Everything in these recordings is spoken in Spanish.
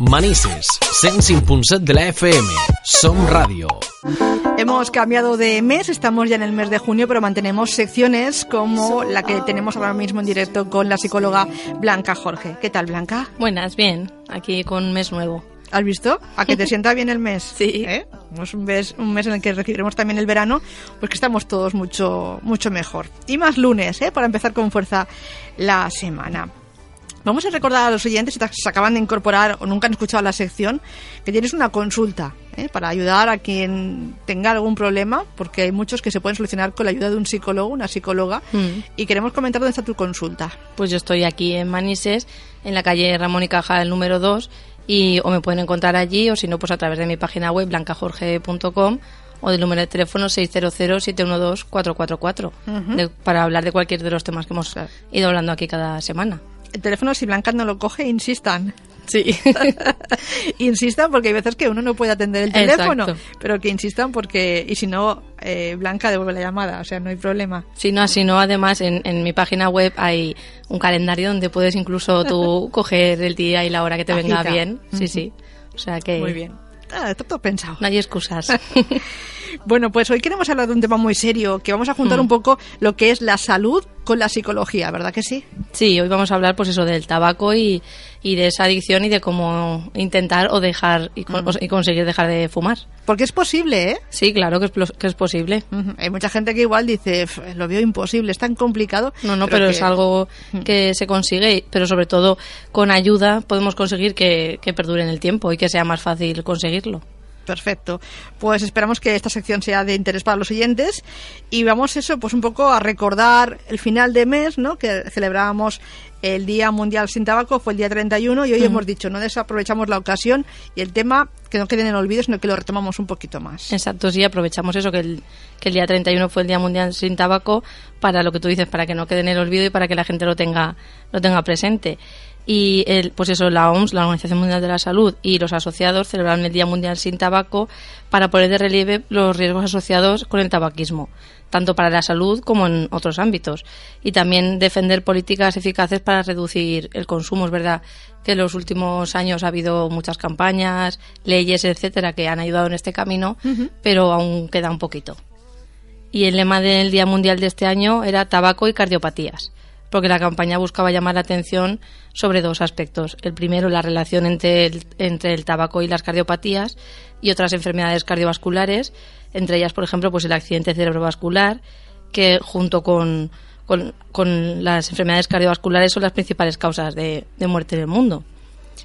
Manises, 105.7 de la FM. Som Radio. Hemos cambiado de mes, estamos ya en el mes de junio, pero mantenemos secciones como la que tenemos ahora mismo en directo con la psicóloga Blanca Jorge. ¿Qué tal, Blanca? Buenas, bien. Aquí con un mes nuevo. ¿Has visto? A que te sienta bien el mes. Sí. ¿Eh? Es un mes, un mes en el que recibiremos también el verano, pues que estamos todos mucho, mucho mejor. Y más lunes, ¿eh? Para empezar con fuerza la semana. Vamos a recordar a los oyentes, si se acaban de incorporar o nunca han escuchado la sección, que tienes una consulta ¿eh? para ayudar a quien tenga algún problema, porque hay muchos que se pueden solucionar con la ayuda de un psicólogo, una psicóloga, Mm. y queremos comentar dónde está tu consulta. Pues yo estoy aquí en Manises, en la calle Ramón y Caja, el número 2, y o me pueden encontrar allí, o si no, pues a través de mi página web, blancajorge.com, o del número de teléfono 600-712-444, de- para hablar de cualquier de los temas que hemos ido hablando aquí cada semana. El teléfono, si Blanca no lo coge, insistan. Sí. insistan porque hay veces que uno no puede atender el teléfono, Exacto. pero que insistan porque, y si no, eh, Blanca devuelve la llamada, o sea, no hay problema. Si no, así no, además en, en mi página web hay un calendario donde puedes incluso tú coger el día y la hora que te venga bien. Sí, sí. O sea que Muy bien. Ah, está todo pensado. no hay excusas. Bueno, pues hoy queremos hablar de un tema muy serio, que vamos a juntar Mm. un poco lo que es la salud con la psicología, ¿verdad que sí? Sí, hoy vamos a hablar pues eso del tabaco y, y de esa adicción y de cómo intentar o dejar y, con- y conseguir dejar de fumar. Porque es posible, ¿eh? Sí, claro que es, plos- que es posible. Hay mucha gente que igual dice, "F, lo veo imposible, es tan complicado. No, no, pero, que- es algo que se consigue, pero sobre todo con ayuda podemos conseguir que, que perdure en el tiempo y que sea más fácil conseguirlo. Perfecto. Pues esperamos que esta sección sea de interés para los oyentes y vamos eso, pues un poco a recordar el final de mes, ¿no? Que celebrábamos el Día Mundial sin Tabaco, fue el día 31 y hoy hemos dicho, no desaprovechamos la ocasión y el tema que no quede en el olvido, sino que lo retomamos un poquito más. Exacto, sí, aprovechamos eso, que el, que el día 31 fue el Día Mundial sin Tabaco, para lo que tú dices, para que no quede en el olvido y para que la gente lo tenga, lo tenga presente. Y el, pues eso, la OMS, la Organización Mundial de la Salud y los asociados celebraron el Día Mundial sin Tabaco para poner de relieve los riesgos asociados con el tabaquismo, tanto para la salud como en otros ámbitos. Y también defender políticas eficaces para reducir el consumo. Es verdad que en los últimos años ha habido muchas campañas, leyes, etcétera, que han ayudado en este camino, pero aún queda un poquito. Y el lema del Día Mundial de este año era tabaco y cardiopatías, porque la campaña buscaba llamar la atención sobre dos aspectos. El primero, la relación entre el, entre el tabaco y las cardiopatías y otras enfermedades cardiovasculares, entre ellas, por ejemplo, pues el accidente cerebrovascular, que junto con, con, las enfermedades cardiovasculares son las principales causas de, de muerte en el mundo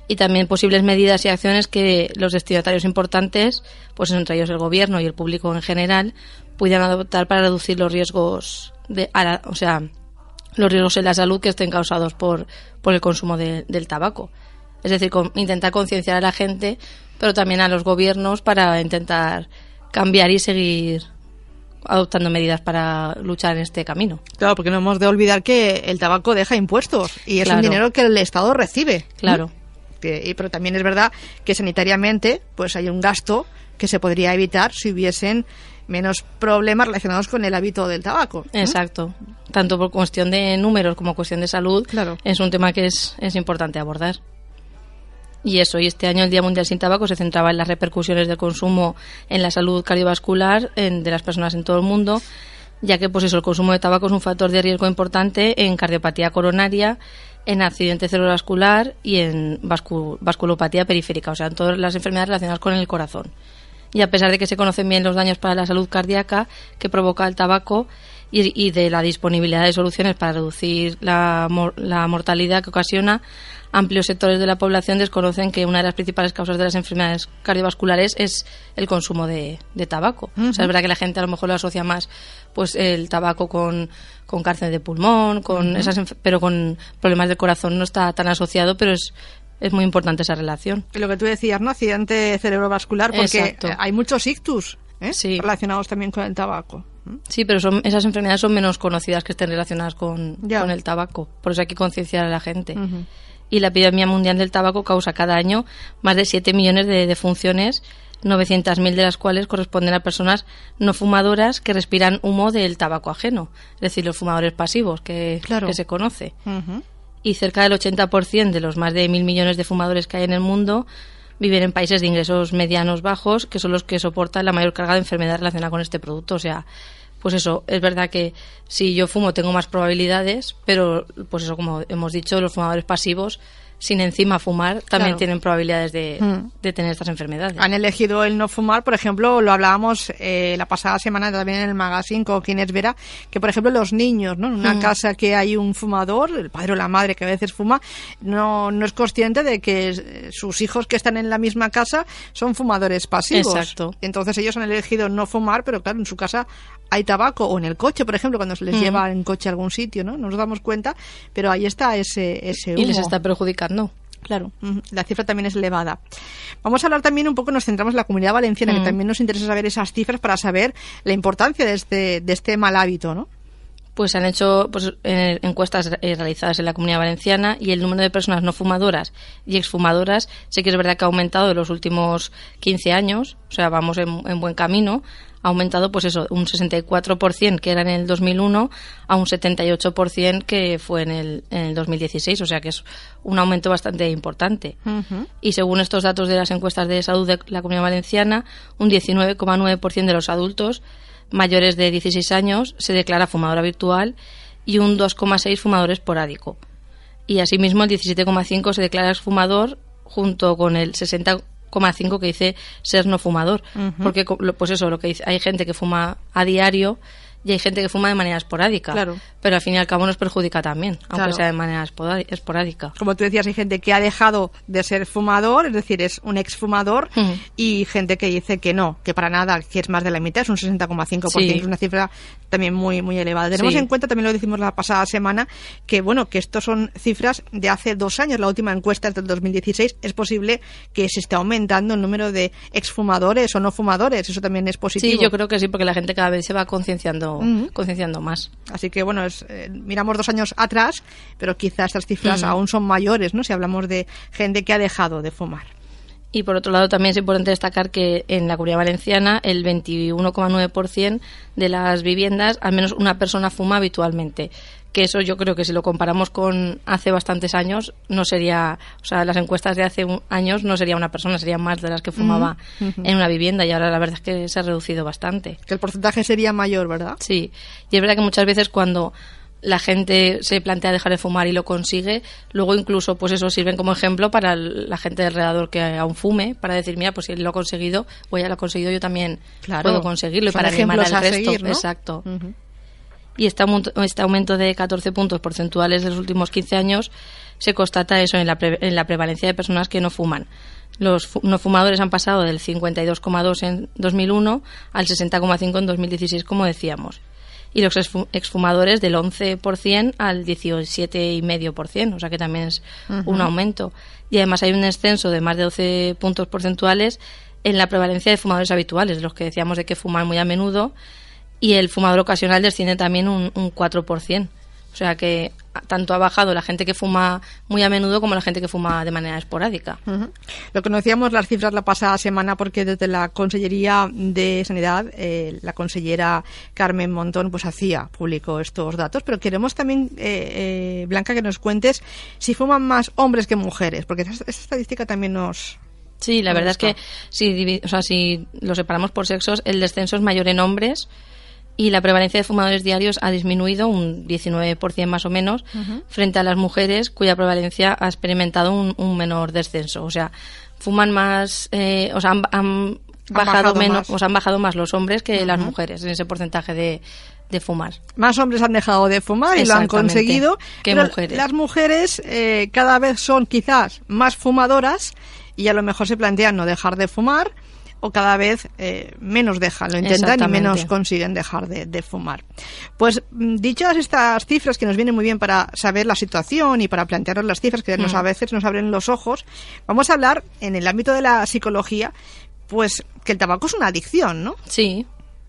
y también posibles medidas y acciones que los destinatarios importantes, pues entre ellos el gobierno y el público en general, pudieran adoptar para reducir los riesgos de, a la- o sea, los riesgos en la salud que estén causados por, por el consumo de- del tabaco. Es decir, con- intentar concienciar a la gente, pero también a los gobiernos para intentar cambiar y seguir adoptando medidas para luchar en este camino. Claro, porque no hemos de olvidar que el tabaco deja impuestos y es Claro. un dinero que el Estado recibe. Claro. Que- y- pero también es verdad que sanitariamente pues hay un gasto que se podría evitar si hubiesen menos problemas relacionados con el hábito del tabaco. ¿no? Exacto. Tanto por cuestión de números como cuestión de salud, Claro. es un tema que es, es importante abordar. Y eso, y este año el Día Mundial sin Tabaco se centraba en las repercusiones del consumo en la salud cardiovascular en- de las personas en todo el mundo, ya que pues eso, el consumo de tabaco es un factor de riesgo importante en cardiopatía coronaria, en accidente cerebrovascular y en vascu- vasculopatía periférica, o sea, en todas las enfermedades relacionadas con el corazón. Y a pesar de que se conocen bien los daños para la salud cardíaca que provoca el tabaco y, y de la disponibilidad de soluciones para reducir la, la mortalidad que ocasiona, amplios sectores de la población desconocen que una de las principales causas de las enfermedades cardiovasculares es el consumo de, de tabaco. O sea, es verdad que la gente a lo mejor lo asocia más pues el tabaco con, con cáncer de pulmón, con esas enf- pero con problemas del corazón no está tan asociado, pero es, es muy importante esa relación. Y Lo que tú decías, ¿no? Accidente cerebrovascular, porque Exacto. hay muchos ictus ¿eh? Sí. relacionados también con el tabaco. Sí, pero son, esas enfermedades son menos conocidas que estén relacionadas con, el tabaco. Por eso hay que concienciar a la gente. Y la epidemia mundial del tabaco causa cada año más de 7 millones de defunciones, 900.000 de las cuales corresponden a personas no fumadoras que respiran humo del tabaco ajeno. Es decir, los fumadores pasivos que, Claro. que se conoce. Y cerca del 80% de los más de mil millones de fumadores que hay en el mundo viven en países de ingresos medianos bajos, que son los que soportan la mayor carga de enfermedad relacionada con este producto. O sea, pues eso, es verdad que si yo fumo tengo más probabilidades, pero pues eso, como hemos dicho, los fumadores pasivos sin encima fumar también Claro. tienen probabilidades de, Mm. de tener estas enfermedades. Han elegido el no fumar, por ejemplo, lo hablábamos eh, la pasada semana también en el magazine con Ginés Vera, que por ejemplo los niños, ¿no? En una Mm. casa que hay un fumador, el padre o la madre que a veces fuma, no, no es consciente de que eh, sus hijos que están en la misma casa son fumadores pasivos. Exacto. Entonces ellos han elegido no fumar, pero claro, en su casa hay tabaco, o en el coche, por ejemplo, cuando se les Mm. lleva en coche a algún sitio, ¿no? No nos damos cuenta, pero ahí está ese, ese humo. y les está perjudicando. Claro, ujú, la cifra también es elevada. Vamos a hablar también un poco, nos centramos en la comunidad valenciana, que Mm. también nos interesa saber esas cifras para saber la importancia de este, de este mal hábito, ¿no? Pues se han hecho pues, eh, encuestas eh, realizadas en la comunidad valenciana y el número de personas no fumadoras y exfumadoras sí que es verdad que ha aumentado en los últimos 15 años, o sea, vamos en, en buen camino. Ha aumentado, pues eso, un 64% que era en el 2001 a un 78% que fue en el, en el 2016, o sea que es un aumento bastante importante. Y según estos datos de las encuestas de salud de la Comunidad Valenciana, un 19,9% de los adultos mayores de 16 años se declara fumador habitual y un 2,6 fumador esporádico. Y asimismo el 17,5 se declara exfumador junto con el 60,5 que dice ser no fumador. Porque pues eso, lo que dice, hay gente que fuma a diario y hay gente que fuma de manera esporádica. Claro. Pero al fin y al cabo nos perjudica también, aunque Claro. sea de manera esporá- esporádica. Como tú decías, hay gente que ha dejado de ser fumador, es decir, es un exfumador, y gente que dice que no, que para nada, que es más de la mitad, es un 60,5%, Sí. es una cifra también muy muy elevada. Tenemos Sí. en cuenta, también lo decimos la pasada semana, que bueno, que estos son cifras de hace dos años, la última encuesta es del 2016, es posible que se esté aumentando el número de exfumadores o no fumadores, eso también es positivo. Sí, yo creo que sí, porque la gente cada vez se va concienciando Ujú. concienciando más. Así que bueno, es, eh, miramos dos años atrás, pero quizás estas cifras aún son mayores, ¿no? Si hablamos de gente que ha dejado de fumar. Y por otro lado, también es importante destacar que en la Comunidad Valenciana el 21,9% de las viviendas, al menos una persona fuma habitualmente. Que eso yo creo que si lo comparamos con hace bastantes años, no sería, o sea, las encuestas de hace un- años no sería una persona, serían más de las que fumaba en una vivienda y ahora la verdad es que se ha reducido bastante. Que el porcentaje sería mayor, ¿verdad? Sí, y es verdad que muchas veces cuando la gente se plantea dejar de fumar y lo consigue, luego incluso pues eso sirven como ejemplo para la gente alrededor que aún fume, para decir, mira, pues si él lo ha conseguido, o ella lo ha conseguido, yo también Claro. puedo conseguirlo y para animar al a resto. seguir, ¿no? Exacto. Y este aumento, este aumento de 14 puntos porcentuales de los últimos 15 años se constata eso en la, pre- en la prevalencia de personas que no fuman. Los fu- no fumadores han pasado del 52,2 en 2001 al 60,5 en 2016, como decíamos. Y los exfu- exfumadores del 11% al 17,5%, o sea que también es un aumento. Y además hay un descenso de más de 12 puntos porcentuales en la prevalencia de fumadores habituales, los que decíamos de que fuman muy a menudo, y el fumador ocasional desciende también un, un 4%. O sea que tanto ha bajado la gente que fuma muy a menudo como la gente que fuma de manera esporádica. Lo conocíamos las cifras la pasada semana porque desde la Consellería de Sanidad, eh, la consellera Carmen Montón pues hacía público estos datos, pero queremos también, eh, eh, Blanca, que nos cuentes si fuman más hombres que mujeres, porque esa, esa estadística también nos... Sí, la verdad es que si, o sea, si lo separamos por sexos, el descenso es mayor en hombres y la prevalencia de fumadores diarios ha disminuido un 19% más o menos frente a las mujeres cuya prevalencia ha experimentado un, un menor descenso. O sea, fuman más, eh, o sea, han, han bajado, bajado menos, más. o sea, han bajado más los hombres que las mujeres en ese porcentaje de, de fumar. Más hombres han dejado de fumar y lo han conseguido. Que pero mujeres. Las mujeres eh, cada vez son quizás más fumadoras y a lo mejor se plantean no dejar de fumar o cada vez eh, menos dejan, lo intentan y menos consiguen dejar de, de fumar. Pues mm, dichas estas cifras que nos vienen muy bien para saber la situación y para plantearnos las cifras que nos, Mm. a veces nos abren los ojos, vamos a hablar en el ámbito de la psicología, pues que el tabaco es una adicción, ¿no? Sí.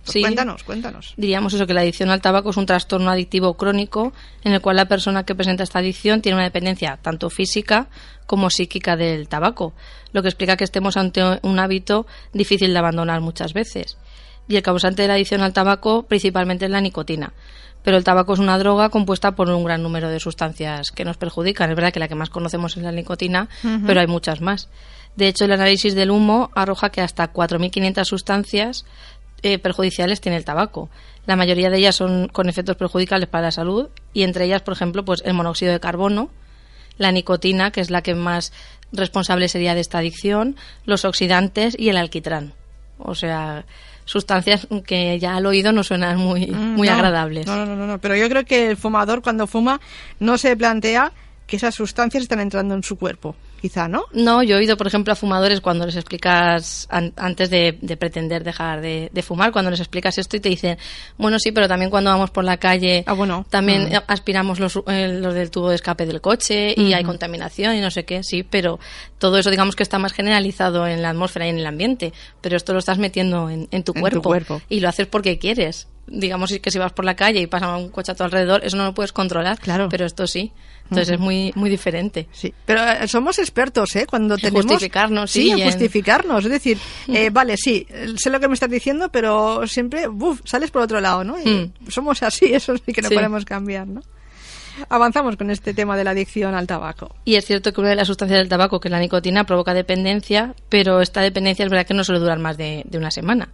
Sí. Cuéntanos, cuéntanos. Diríamos eso, que la adicción al tabaco es un trastorno adictivo crónico en el cual la persona que presenta esta adicción tiene una dependencia tanto física como psíquica del tabaco, lo que explica que estemos ante un hábito difícil de abandonar muchas veces. Y el causante de la adicción al tabaco principalmente es la nicotina. Pero el tabaco es una droga compuesta por un gran número de sustancias que nos perjudican. Es verdad que la que más conocemos es la nicotina, pero hay muchas más. De hecho, el análisis del humo arroja que hasta 4.500 sustancias eh, perjudiciales tiene el tabaco. La mayoría de ellas son con efectos perjudiciales para la salud y entre ellas, por ejemplo, pues el monóxido de carbono, la nicotina, que es la que más responsable sería de esta adicción, los oxidantes y el alquitrán. O sea, sustancias que ya al oído no suenan muy, Mm, muy no, agradables. No, no, no, no, pero yo creo que el fumador cuando fuma no se plantea que esas sustancias están entrando en su cuerpo, quizá, ¿no? No, yo he oído, por ejemplo, a fumadores cuando les explicas, an- antes de, de pretender dejar de, de fumar, cuando les explicas esto y te dicen, bueno, sí, pero también cuando vamos por la calle, Ah, bueno. también eh, aspiramos los, eh, los del tubo de escape del coche y hay contaminación y no sé qué, sí, pero todo eso digamos que está más generalizado en la atmósfera y en el ambiente, pero esto lo estás metiendo en, en tu, cuerpo. y lo haces porque quieres. Digamos que si vas por la calle y pasa un coche a tu alrededor, eso no lo puedes controlar, Claro. pero esto sí. Entonces es muy, muy diferente. Sí, pero eh, somos expertos, ¿eh? Cuando En tenemos... justificarnos, sí, en en- justificarnos. Es decir, eh, vale, sí, sé lo que me estás diciendo, pero siempre uf, sales por otro lado, ¿no? Y Somos así, eso sí que no Sí. podemos cambiar, ¿no? Avanzamos con este tema de la adicción al tabaco. Y es cierto que una de las sustancias del tabaco, que es la nicotina, provoca dependencia, pero esta dependencia es verdad que no suele durar más de, de una semana.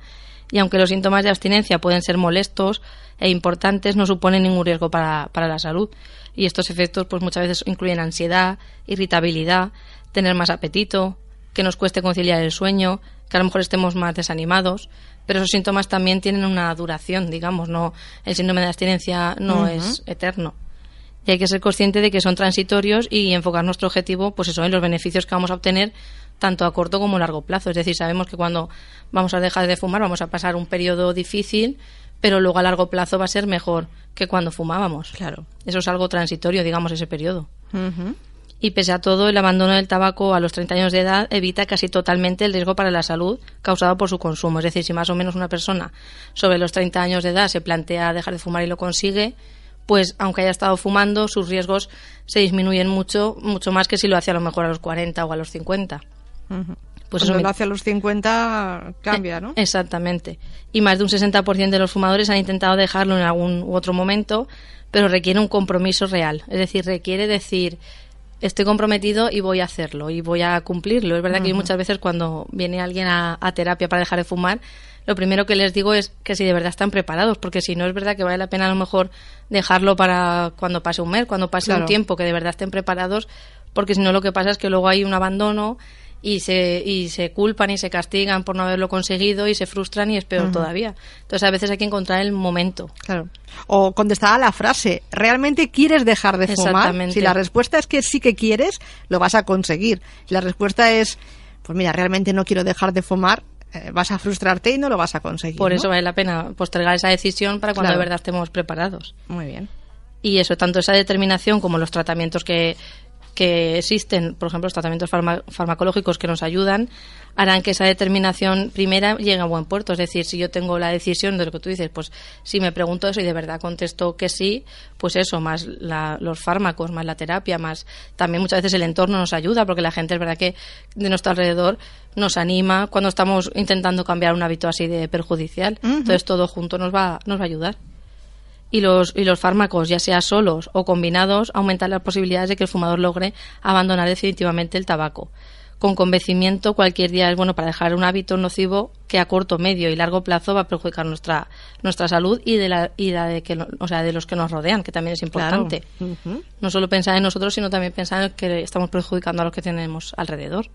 Y aunque los síntomas de abstinencia pueden ser molestos e importantes, no suponen ningún riesgo para, para la salud. Y estos efectos pues muchas veces incluyen ansiedad, irritabilidad, tener más apetito, que nos cueste conciliar el sueño, que a lo mejor estemos más desanimados, pero esos síntomas también tienen una duración, digamos, no el síndrome de abstinencia no es eterno. Y hay que ser consciente de que son transitorios y enfocar nuestro objetivo, pues eso, en los beneficios que vamos a obtener tanto a corto como a largo plazo. Es decir, sabemos que cuando vamos a dejar de fumar vamos a pasar un periodo difícil, pero luego a largo plazo va a ser mejor que cuando fumábamos. Claro. Eso es algo transitorio, digamos, ese periodo. Ujú. Y pese a todo, el abandono del tabaco a los 30 años de edad evita casi totalmente el riesgo para la salud causado por su consumo. Es decir, si más o menos una persona sobre los 30 años de edad se plantea dejar de fumar y lo consigue, pues aunque haya estado fumando, sus riesgos se disminuyen mucho, mucho más que si lo hace a lo mejor a los 40 o a los 50. Pues Cuando lo hace a los 50 cambia, ¿no? Eh, Exactamente. Y más de un 60% de los fumadores han intentado dejarlo en algún u otro momento, pero requiere un compromiso real. Es decir, requiere decir, estoy comprometido y voy a hacerlo y voy a cumplirlo. Es verdad que muchas veces cuando viene alguien a, a terapia para dejar de fumar, lo primero que les digo es que si de verdad están preparados, porque si no es verdad que vale la pena a lo mejor dejarlo para cuando pase un mes, cuando pase Claro. un tiempo, que de verdad estén preparados, porque si no lo que pasa es que luego hay un abandono y se, y se culpan y se castigan por no haberlo conseguido y se frustran y es peor todavía. Entonces a veces hay que encontrar el momento. Claro. O contestar a la frase, ¿realmente quieres dejar de fumar? Si la respuesta es que sí que quieres, lo vas a conseguir. Si la respuesta es, pues mira, realmente no quiero dejar de fumar, eh, vas a frustrarte y no lo vas a conseguir. Por ¿no? eso vale la pena postergar esa decisión para cuando Claro. de verdad estemos preparados. Muy bien. Y eso, tanto esa determinación como los tratamientos que, que existen, por ejemplo, los tratamientos farma- farmacológicos que nos ayudan, harán que esa determinación primera llegue a buen puerto. Es decir, si yo tengo la decisión de lo que tú dices, pues si me pregunto eso y de verdad contesto que sí, pues eso, más la- los fármacos, más la terapia, más también muchas veces el entorno nos ayuda, porque la gente es verdad que de nuestro alrededor nos anima cuando estamos intentando cambiar un hábito así de perjudicial. Entonces todo junto nos va, nos va a ayudar y los, y los fármacos, ya sea solos o combinados, aumentan las posibilidades de que el fumador logre abandonar definitivamente el tabaco. Con convencimiento, cualquier día es bueno para dejar un hábito nocivo que a corto, medio y largo plazo va a perjudicar nuestra, nuestra salud y de la, y la de que, o sea, de los que nos rodean, que también es importante. No solo pensar en nosotros, sino también pensar en que estamos perjudicando a los que tenemos alrededor.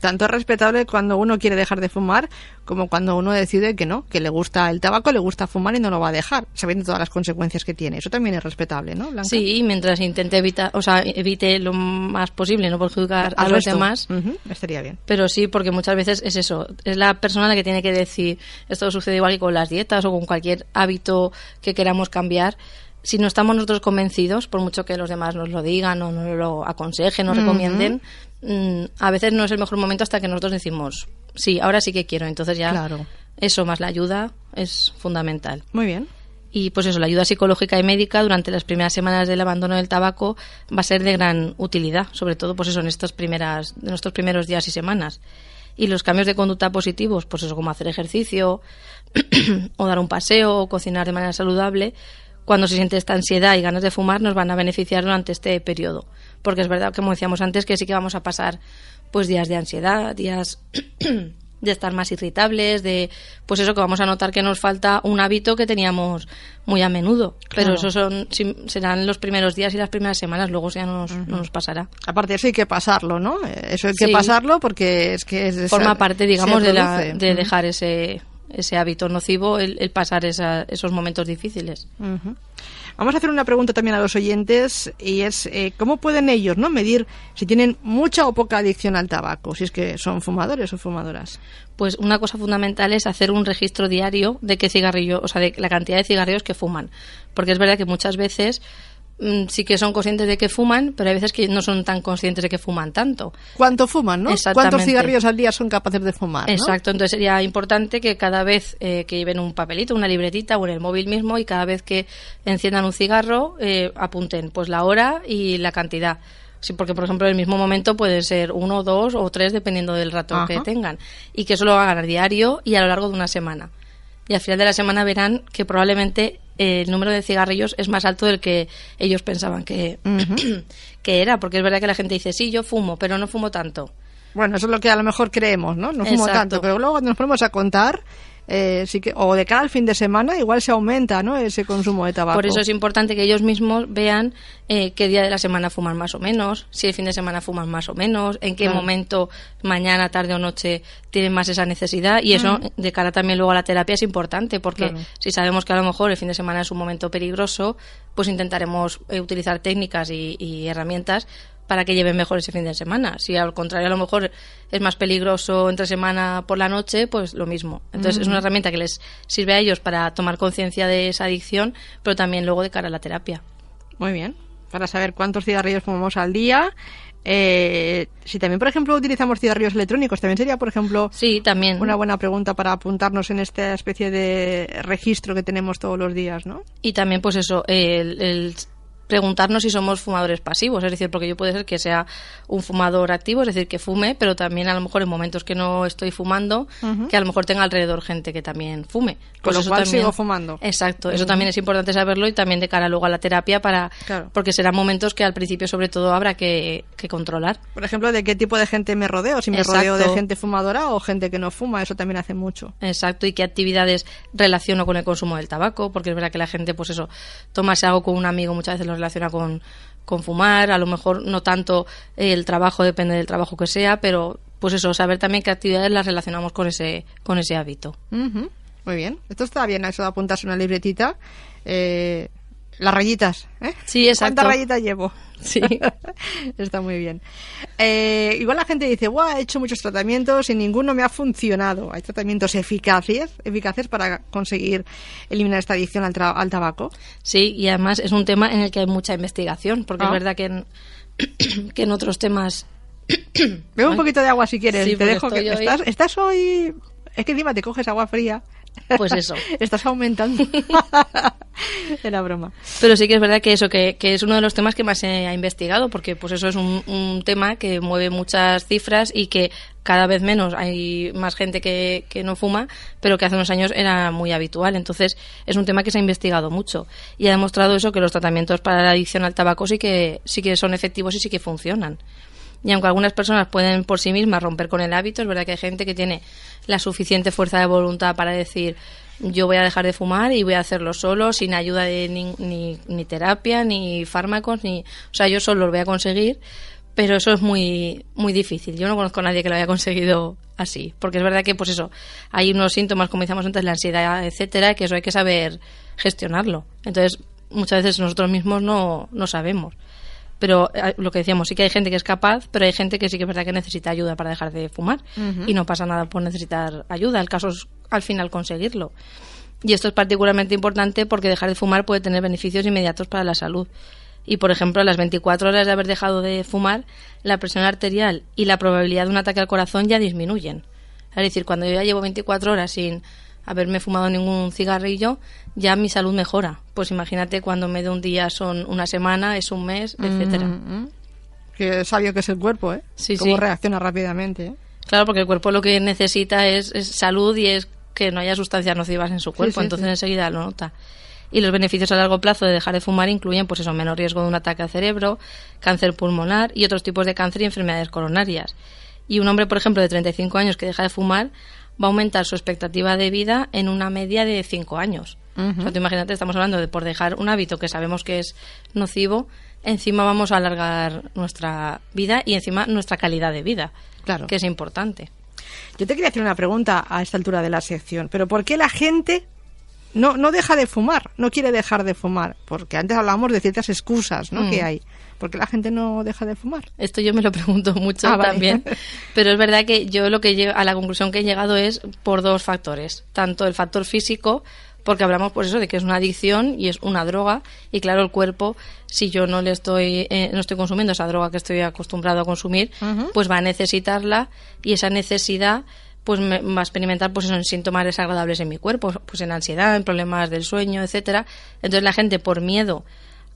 Tanto es respetable cuando uno quiere dejar de fumar como cuando uno decide que no, que le gusta el tabaco, le gusta fumar y no lo va a dejar, sabiendo todas las consecuencias que tiene. Eso también es respetable, ¿no, Blanca? Sí, mientras intente evitar, o sea, evite lo más posible no perjudicar a los demás, Estaría bien. Pero sí, porque muchas veces es eso. Es la persona la que tiene que decir, esto sucede igual que con las dietas o con cualquier hábito que queramos cambiar. Si no estamos nosotros convencidos, por mucho que los demás nos lo digan o nos lo aconsejen o recomienden, mm, a veces no es el mejor momento hasta que nosotros decimos, sí, ahora sí que quiero. Entonces ya Claro. eso más la ayuda es fundamental. Muy bien. Y pues eso, la ayuda psicológica y médica durante las primeras semanas del abandono del tabaco va a ser de gran utilidad, sobre todo pues eso en estas primeras, en estos primeros días y semanas. Y los cambios de conducta positivos, pues eso como hacer ejercicio o dar un paseo o cocinar de manera saludable, cuando se siente esta ansiedad y ganas de fumar, nos van a beneficiar durante este periodo. Porque es verdad, como decíamos antes, que sí que vamos a pasar pues días de ansiedad, días de estar más irritables, de pues eso que vamos a notar que nos falta un hábito que teníamos muy a menudo. Pero eso son serán los primeros días y las primeras semanas, luego ya no nos, no nos pasará. Aparte eso hay que pasarlo, ¿no? Eso hay que Sí. pasarlo porque es que es Forma parte, digamos, de, la, de dejar ese, ese hábito nocivo, el, el pasar esa- esos momentos difíciles. Vamos a hacer una pregunta también a los oyentes y es eh, cómo pueden ellos no medir si tienen mucha o poca adicción al tabaco, si es que son fumadores o fumadoras. Pues una cosa fundamental es hacer un registro diario de qué cigarrillo, o sea, de la cantidad de cigarrillos que fuman. Porque es verdad que muchas veces sí que son conscientes de que fuman, pero hay veces que no son tan conscientes de que fuman tanto. ¿Cuánto fuman, no? ¿Cuántos cigarrillos al día son capaces de fumar? no? Exacto, entonces sería importante que cada vez eh, que lleven un papelito, una libretita o en el móvil mismo y cada vez que enciendan un cigarro eh, apunten pues la hora y la cantidad. Sí, porque por ejemplo en el mismo momento puede ser uno, dos o tres dependiendo del rato Ajá. que tengan y que eso lo hagan a diario y a lo largo de una semana. Y al final de la semana verán que probablemente eh, el número de cigarrillos es más alto del que ellos pensaban que, que era, porque es verdad que la gente dice, sí, yo fumo, pero no fumo tanto. Bueno, eso es lo que a lo mejor creemos, ¿no? No fumo Exacto. tanto, pero luego cuando nos ponemos a contar, eh, sí que, o de cara al fin de semana, igual se aumenta, ¿no? Ese consumo de tabaco. Por eso es importante que ellos mismos vean eh, qué día de la semana fuman más o menos, si el fin de semana fuman más o menos, en qué Claro. momento, mañana, tarde o noche, tienen más esa necesidad. Y eso, de cara también luego a la terapia, es importante, porque Claro. si sabemos que a lo mejor el fin de semana es un momento peligroso, pues intentaremos eh, utilizar técnicas y, y herramientas para que lleven mejor ese fin de semana. Si al contrario a lo mejor es más peligroso entre semana por la noche, pues lo mismo. Entonces es una herramienta que les sirve a ellos para tomar conciencia de esa adicción, pero también luego de cara a la terapia. Muy bien. Para saber cuántos cigarrillos fumamos al día. Eh, si también, por ejemplo, utilizamos cigarrillos electrónicos, también sería, por ejemplo, Sí, también. una buena pregunta para apuntarnos en esta especie de registro que tenemos todos los días, ¿no? Y también, pues eso, el, el preguntarnos si somos fumadores pasivos, es decir, porque yo puede ser que sea un fumador activo, es decir, que fume, pero también a lo mejor en momentos que no estoy fumando, que a lo mejor tenga alrededor gente que también fume. Con Pues lo cual también- sigo fumando. Exacto, eso también es importante saberlo y también de cara luego a la terapia para Claro. porque serán momentos que al principio sobre todo habrá que, que controlar. Por ejemplo, de qué tipo de gente me rodeo, si me Exacto. rodeo de gente fumadora o gente que no fuma, eso también hace mucho. Exacto, y qué actividades relaciono con el consumo del tabaco, porque es verdad que la gente, pues eso, tomarse algo con un amigo muchas veces lo relaciona con, con fumar, a lo mejor no tanto el trabajo, depende del trabajo que sea, pero pues eso, saber también qué actividades las relacionamos con ese, con ese hábito. Muy bien. Esto está bien, eso de apuntarse una libretita. Eh, las rayitas, ¿eh? Sí, exacto. ¿Cuántas rayitas llevo? Sí. Está muy bien. Eh, igual la gente dice, Buah, he hecho muchos tratamientos y ninguno me ha funcionado. Hay tratamientos eficaces, eficaces para conseguir eliminar esta adicción al, tra- al tabaco. Sí, y además es un tema en el que hay mucha investigación, porque Ah. es verdad que en, que en otros temas Bebe un poquito de agua si quieres. Sí, te dejo que hoy- estás, estás hoy. Es que encima te coges agua fría. Pues eso. estás aumentando. Era broma. Pero sí que es verdad que eso, que, que es uno de los temas que más se ha investigado, porque pues eso es un, un tema que mueve muchas cifras y que cada vez menos hay más gente que, que no fuma, pero que hace unos años era muy habitual. Entonces es un tema que se ha investigado mucho y ha demostrado eso que los tratamientos para la adicción al tabaco sí que, sí que son efectivos y sí que funcionan. Y aunque algunas personas pueden por sí mismas romper con el hábito, es verdad que hay gente que tiene la suficiente fuerza de voluntad para decir yo voy a dejar de fumar y voy a hacerlo solo, sin ayuda de ni, ni, ni terapia, ni fármacos, ni... O sea, yo solo lo voy a conseguir, pero eso es muy, muy difícil. Yo no conozco a nadie que lo haya conseguido así, porque es verdad que, pues eso, hay unos síntomas, como decíamos antes, la ansiedad, etcétera, que eso hay que saber gestionarlo. Entonces, muchas veces nosotros mismos no, no sabemos. Pero eh, lo que decíamos, sí que hay gente que es capaz, pero hay gente que sí que es verdad que necesita ayuda para dejar de fumar. Y no pasa nada por necesitar ayuda. El caso es al final conseguirlo. Y esto es particularmente importante porque dejar de fumar puede tener beneficios inmediatos para la salud. Y, por ejemplo, a las 24 horas de haber dejado de fumar, la presión arterial y la probabilidad de un ataque al corazón ya disminuyen. Es decir, cuando yo ya llevo 24 horas sin haberme fumado ningún cigarrillo, ya mi salud mejora. Pues imagínate cuando me de un día son una semana, es un mes, etcétera. Mm, Que sabio que es el cuerpo, ¿eh? Sí, Cómo sí. reacciona rápidamente, ¿eh? Claro, porque el cuerpo lo que necesita es, es salud y es que no haya sustancias nocivas en su cuerpo, sí, entonces enseguida lo nota. Y los beneficios a largo plazo de dejar de fumar incluyen, pues eso, menos riesgo de un ataque al cerebro, cáncer pulmonar y otros tipos de cáncer y enfermedades coronarias. Y un hombre, por ejemplo, de 35 años que deja de fumar va a aumentar su expectativa de vida en una media de 5 años. O sea, tú imagínate, estamos hablando de por dejar un hábito que sabemos que es nocivo, encima vamos a alargar nuestra vida y encima nuestra calidad de vida, Claro. que es importante. Yo te quería hacer una pregunta a esta altura de la sección, pero ¿por qué la gente no, no deja de fumar? No quiere dejar de fumar, porque antes hablábamos de ciertas excusas ¿no? Mm. que hay. ¿Por qué la gente no deja de fumar? Esto yo me lo pregunto mucho Ah, vale. también, pero es verdad que yo lo que lle- a la conclusión que he llegado es por dos factores, tanto el factor físico, porque hablamos pues eso de que es una adicción y es una droga y claro el cuerpo si yo no le estoy eh, no estoy consumiendo esa droga que estoy acostumbrado a consumir, pues va a necesitarla y esa necesidad pues me, va a experimentar pues eso, en síntomas desagradables en mi cuerpo, pues en ansiedad, en problemas del sueño, etcétera. Entonces la gente por miedo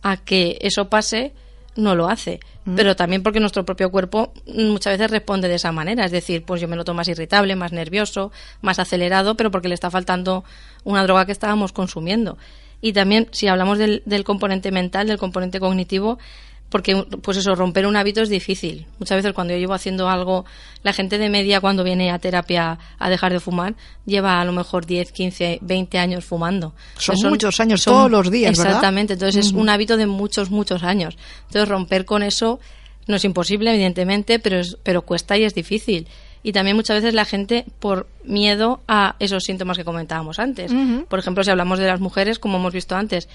a que eso pase no lo hace, pero también porque nuestro propio cuerpo muchas veces responde de esa manera, es decir, pues yo me noto más irritable, más nervioso, más acelerado, pero porque le está faltando una droga que estábamos consumiendo. Y también si hablamos del, del componente mental, del componente cognitivo, porque pues eso romper un hábito es difícil. Muchas veces cuando yo llevo haciendo algo la gente de media cuando viene a terapia a dejar de fumar lleva a lo mejor 10 15 20 años fumando. Son muchos años, todos los días, ¿verdad? exactamente. Entonces es un hábito de muchos muchos años. Entonces romper con eso no es imposible evidentemente pero es, pero cuesta y es difícil. Y también muchas veces la gente por miedo a esos síntomas que comentábamos antes. Por ejemplo si hablamos de las mujeres como hemos visto antes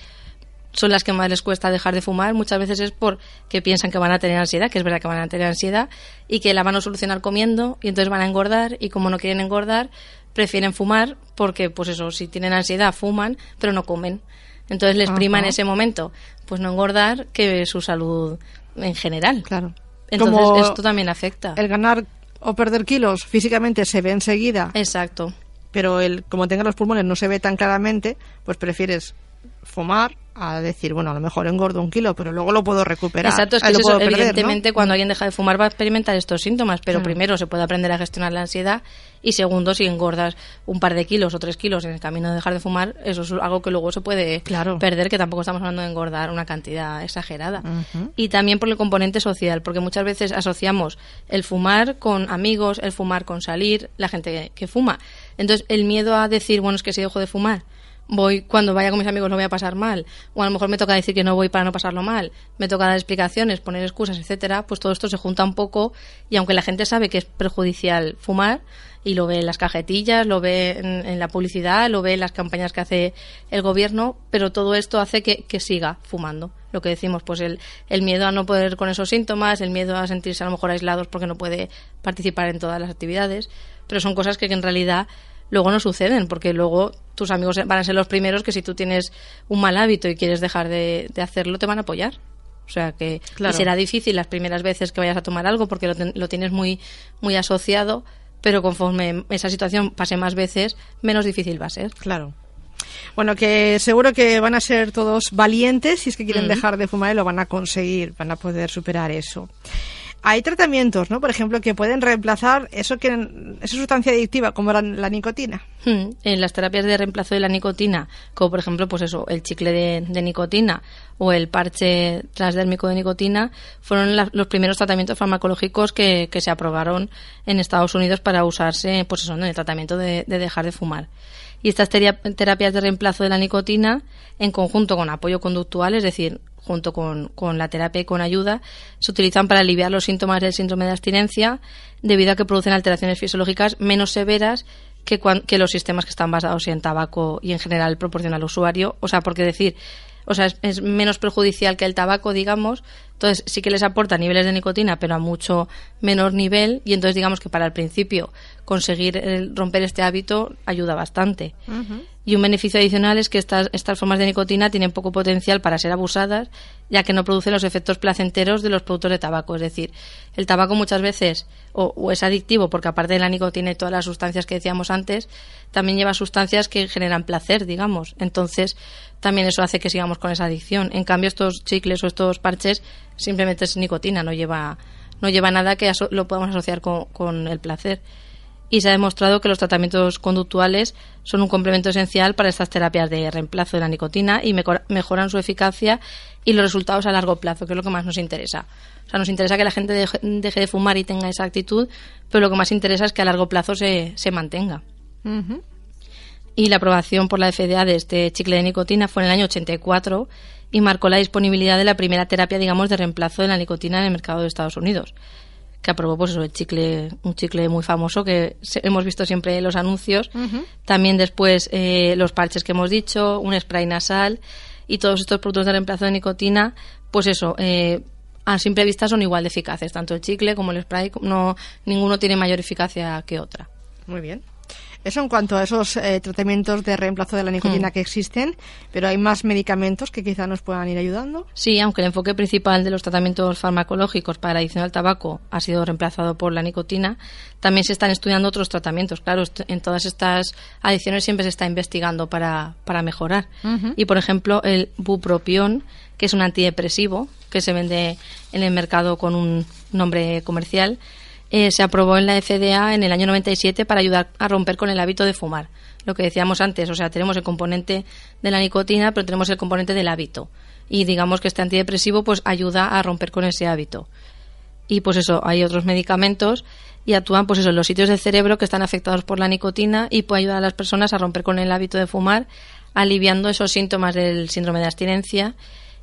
son las que más les cuesta dejar de fumar, muchas veces es porque piensan que van a tener ansiedad, que es verdad que van a tener ansiedad, y que la van a solucionar comiendo, y entonces van a engordar, y como no quieren engordar, prefieren fumar, porque, pues eso, si tienen ansiedad, fuman, pero no comen. Entonces les prima en ese momento, pues no engordar, que su salud en general. Claro. Entonces Como esto también afecta. El ganar o perder kilos físicamente se ve enseguida, Exacto. pero el como tenga los pulmones no se ve tan claramente, pues prefieres fumar a decir, bueno, a lo mejor engordo un kilo, pero luego lo puedo recuperar. Exacto, es que eso, evidentemente cuando alguien deja de fumar va a experimentar estos síntomas, pero Claro. primero se puede aprender a gestionar la ansiedad y segundo, si engordas un par de kilos o tres kilos en el camino de dejar de fumar, eso es algo que luego se puede Claro. perder, que tampoco estamos hablando de engordar una cantidad exagerada. Y también por el componente social, porque muchas veces asociamos el fumar con amigos, el fumar con salir, la gente que, que fuma. Entonces, el miedo a decir, bueno, es que si dejo de fumar, voy cuando vaya con mis amigos lo voy a pasar mal. O a lo mejor me toca decir que no voy para no pasarlo mal. Me toca dar explicaciones poner excusas etcétera. Pues todo esto se junta un poco y aunque la gente sabe que es perjudicial fumar y lo ve en las cajetillas lo ve en, la publicidad lo ve en las campañas que hace el gobierno pero todo esto hace que, que siga fumando. Lo que decimos pues el, el miedo a no poder con esos síntomas el miedo a sentirse a lo mejor aislados porque no puede participar en todas las actividades. Pero son cosas que en realidad luego no suceden, porque luego tus amigos van a ser los primeros que si tú tienes un mal hábito y quieres dejar de, de hacerlo, te van a apoyar. O sea que Claro. será difícil las primeras veces que vayas a tomar algo porque lo, ten- lo tienes muy, muy asociado, pero conforme esa situación pase más veces, menos difícil va a ser. Claro. Bueno, que seguro que van a ser todos valientes si es que quieren dejar de fumar y lo van a conseguir, van a poder superar eso. Hay tratamientos, ¿no? Por ejemplo, que pueden reemplazar eso que esa sustancia adictiva como la, la nicotina. Hmm, En las terapias de reemplazo de la nicotina, como por ejemplo, pues eso, el chicle de, nicotina o el parche transdérmico de nicotina, fueron los primeros tratamientos farmacológicos que, se aprobaron en Estados Unidos para usarse, pues eso, en el tratamiento de, de dejar de fumar. Y estas terapias de reemplazo de la nicotina, en conjunto con apoyo conductual, es decir, junto con, con la terapia y con ayuda, se utilizan para aliviar los síntomas del síndrome de abstinencia debido a que producen alteraciones fisiológicas menos severas que, cuan- que los sistemas que están basados en tabaco y en general proporciona al usuario. O sea, porque decir, o sea, es, menos perjudicial que el tabaco, digamos. Entonces sí que les aporta niveles de nicotina, pero a mucho menor nivel. Y entonces digamos que para el principio conseguir el- romper este hábito ayuda bastante. Y un beneficio adicional es que estas, estas formas de nicotina tienen poco potencial para ser abusadas, ya que no producen los efectos placenteros de los productos de tabaco. Es decir, el tabaco muchas veces o, o es adictivo porque aparte de la nicotina y todas las sustancias que decíamos antes, también lleva sustancias que generan placer, digamos. Entonces, también eso hace que sigamos con esa adicción. En cambio, estos chicles o estos parches simplemente es nicotina, no lleva, no lleva nada que lo podamos asociar con, con el placer. Y se ha demostrado que los tratamientos conductuales son un complemento esencial para estas terapias de reemplazo de la nicotina y mejoran su eficacia y los resultados a largo plazo, que es lo que más nos interesa. O sea, nos interesa que la gente deje, de fumar y tenga esa actitud, pero lo que más interesa es que a largo plazo se, se mantenga. Y la aprobación por la FDA de este chicle de nicotina fue en el año 84 y marcó la disponibilidad de la primera terapia, digamos, de reemplazo de la nicotina en el mercado de Estados Unidos que aprobó pues eso, el chicle, un chicle muy famoso que hemos visto siempre en los anuncios. También después eh, los parches que hemos dicho, un spray nasal y todos estos productos de reemplazo de nicotina, pues eso, eh, a simple vista son igual de eficaces, tanto el chicle como el spray, no, ninguno tiene mayor eficacia que otra. Muy bien. Eso en cuanto a esos eh, tratamientos de reemplazo de la nicotina hmm. que existen, pero hay más medicamentos que quizá nos puedan ir ayudando. Sí, aunque el enfoque principal de los tratamientos farmacológicos para la adicción al tabaco ha sido reemplazado por la nicotina, también se están estudiando otros tratamientos. Claro, en todas estas adicciones siempre se está investigando para, para mejorar. Y, por ejemplo, el bupropión, que es un antidepresivo que se vende en el mercado con un nombre comercial, eh, se aprobó en la FDA en el año 97 para ayudar a romper con el hábito de fumar. Lo que decíamos antes, o sea, tenemos el componente de la nicotina, pero tenemos el componente del hábito. Y digamos que este antidepresivo pues ayuda a romper con ese hábito. Y pues eso, hay otros medicamentos y actúan pues eso en los sitios del cerebro que están afectados por la nicotina y puede ayudar a las personas a romper con el hábito de fumar, aliviando esos síntomas del síndrome de abstinencia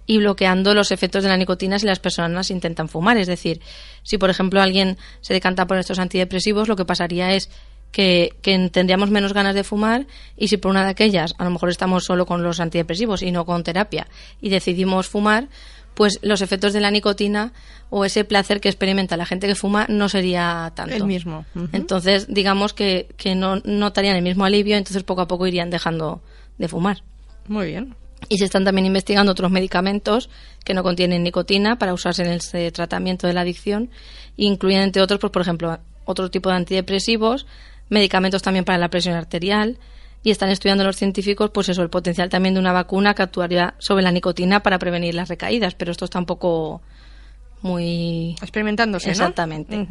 y bloqueando los efectos de la nicotina si las personas intentan fumar. Es decir, si por ejemplo alguien se decanta por estos antidepresivos, lo que pasaría es que, tendríamos menos ganas de fumar y si por una de aquellas a lo mejor estamos solo con los antidepresivos y no con terapia y decidimos fumar, pues los efectos de la nicotina o ese placer que experimenta la gente que fuma no sería tanto. El mismo. Entonces, digamos que, que no notarían el mismo alivio, entonces poco a poco irían dejando de fumar. Muy bien. Y se están también investigando otros medicamentos que no contienen nicotina para usarse en el tratamiento de la adicción, incluyen entre otros, pues, por ejemplo, otro tipo de antidepresivos, medicamentos también para la presión arterial, y están estudiando los científicos pues eso el potencial también de una vacuna que actuaría sobre la nicotina para prevenir las recaídas. Pero esto está un poco muy experimentándose exactamente.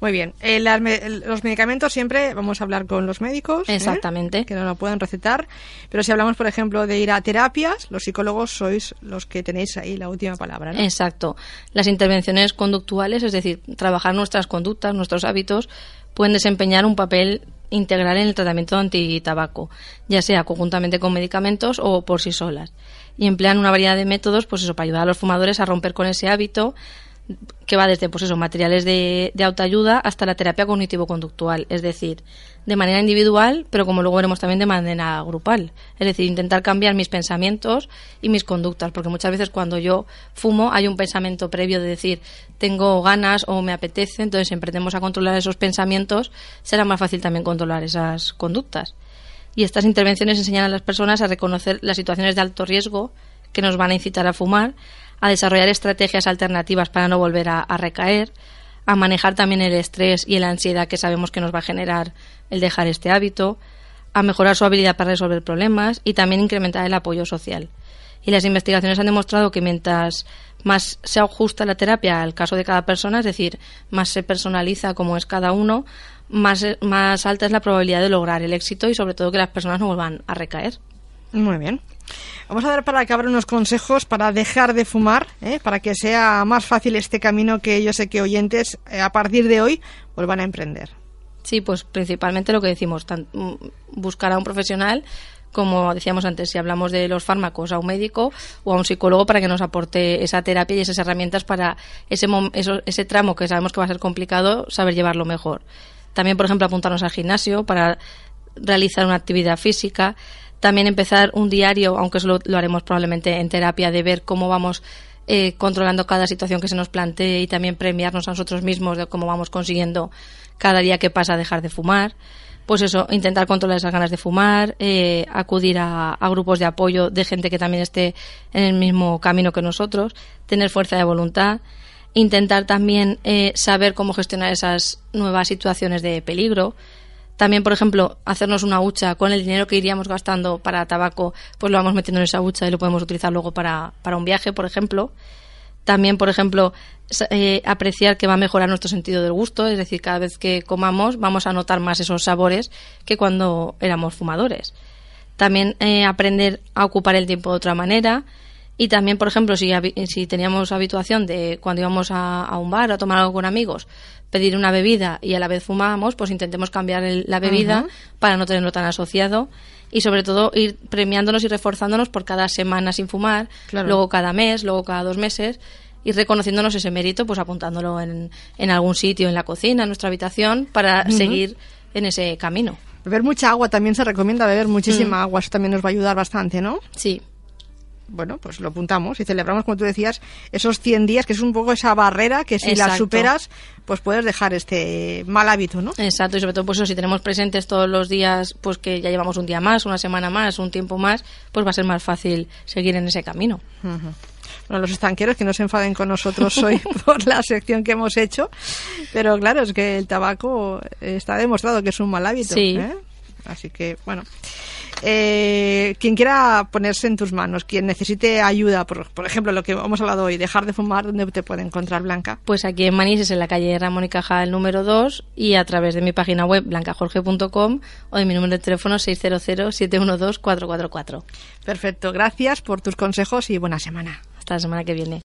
Muy bien. Eh, los medicamentos siempre vamos a hablar con los médicos ¿eh? exactamente. Que no lo pueden recetar. Pero si hablamos por ejemplo de ir a terapias los psicólogos sois los que tenéis ahí la última palabra ¿no? exacto. Las intervenciones conductuales es decir trabajar nuestras conductas nuestros hábitos pueden desempeñar un papel integral en el tratamiento antitabaco ya sea conjuntamente con medicamentos o por sí solas y emplean una variedad de métodos pues eso para ayudar a los fumadores a romper con ese hábito que va desde pues eso, materiales de, de autoayuda hasta la terapia cognitivo-conductual, es decir, de manera individual, pero como luego veremos también de manera grupal, es decir, intentar cambiar mis pensamientos y mis conductas, porque muchas veces cuando yo fumo hay un pensamiento previo de decir tengo ganas o me apetece, entonces si emprendemos a controlar esos pensamientos será más fácil también controlar esas conductas y estas intervenciones enseñan a las personas a reconocer las situaciones de alto riesgo que nos van a incitar a fumar, a desarrollar estrategias alternativas para no volver a, recaer, a manejar también el estrés y la ansiedad que sabemos que nos va a generar el dejar este hábito, a mejorar su habilidad para resolver problemas y también incrementar el apoyo social. Y las investigaciones han demostrado que mientras más se ajusta la terapia al caso de cada persona, es decir, más se personaliza como es cada uno, más, más alta es la probabilidad de lograr el éxito y sobre todo que las personas no vuelvan a recaer. Muy bien. Vamos a dar para acabar unos consejos para dejar de fumar, ¿eh? para que sea más fácil este camino que yo sé que oyentes eh, a partir de hoy vuelvan a emprender. Sí, pues principalmente lo que decimos, mm, buscar a un profesional, como decíamos antes, si hablamos de los fármacos, a un médico o a un psicólogo para que nos aporte esa terapia y esas herramientas para ese, ese tramo que sabemos que va a ser complicado, saber llevarlo mejor. También, por ejemplo, apuntarnos al gimnasio para realizar una actividad física. También empezar un diario, aunque eso lo, haremos probablemente en terapia, de ver cómo vamos eh, controlando cada situación que se nos plantee y también premiarnos a nosotros mismos de cómo vamos consiguiendo cada día que pasa dejar de fumar. Pues eso, intentar controlar esas ganas de fumar, eh, acudir a, a, grupos de apoyo de gente que también esté en el mismo camino que nosotros, tener fuerza de voluntad intentar también eh, saber cómo gestionar esas nuevas situaciones de peligro. También, por ejemplo, hacernos una hucha con el dinero que iríamos gastando para tabaco, pues lo vamos metiendo en esa hucha y lo podemos utilizar luego para, para un viaje, por ejemplo. También, por ejemplo, eh, apreciar que va a mejorar nuestro sentido del gusto, es decir, cada vez que comamos vamos a notar más esos sabores que cuando éramos fumadores. También eh, aprender a ocupar el tiempo de otra manera. Y también, por ejemplo, si, habi- si teníamos habituación de cuando íbamos a, a un bar a tomar algo con amigos, pedir una bebida y a la vez fumábamos, pues intentemos cambiar el- la bebida para no tenerlo tan asociado. Y sobre todo ir premiándonos y reforzándonos por cada semana sin fumar, Claro. luego cada mes, luego cada dos meses, y reconociéndonos ese mérito, pues apuntándolo en, en algún sitio, en la cocina, en nuestra habitación, para seguir en ese camino. Beber mucha agua también se recomienda beber muchísima agua, eso también nos va a ayudar bastante, ¿no? Sí, Bueno, pues lo apuntamos y celebramos, como tú decías, esos 100 días, que es un poco esa barrera que si la superas, pues puedes dejar este mal hábito, ¿no? Exacto, y sobre todo pues eso, si tenemos presentes todos los días, pues que ya llevamos un día más, una semana más, un tiempo más, pues va a ser más fácil seguir en ese camino. Bueno, los estanqueros que no se enfaden con nosotros hoy por la sección que hemos hecho, pero claro, es que el tabaco está demostrado que es un mal hábito. Sí. ¿eh? Así que, bueno. Eh, quien quiera ponerse en tus manos, quien necesite ayuda, por, por ejemplo, lo que hemos hablado hoy, dejar de fumar, ¿dónde te puede encontrar, Blanca? Pues aquí en Manises, en la calle Ramón y Cajal número 2, y a través de mi página web blancajorge.com o de mi número de teléfono 600-712-444. Perfecto, gracias por tus consejos y buena semana. Hasta la semana que viene.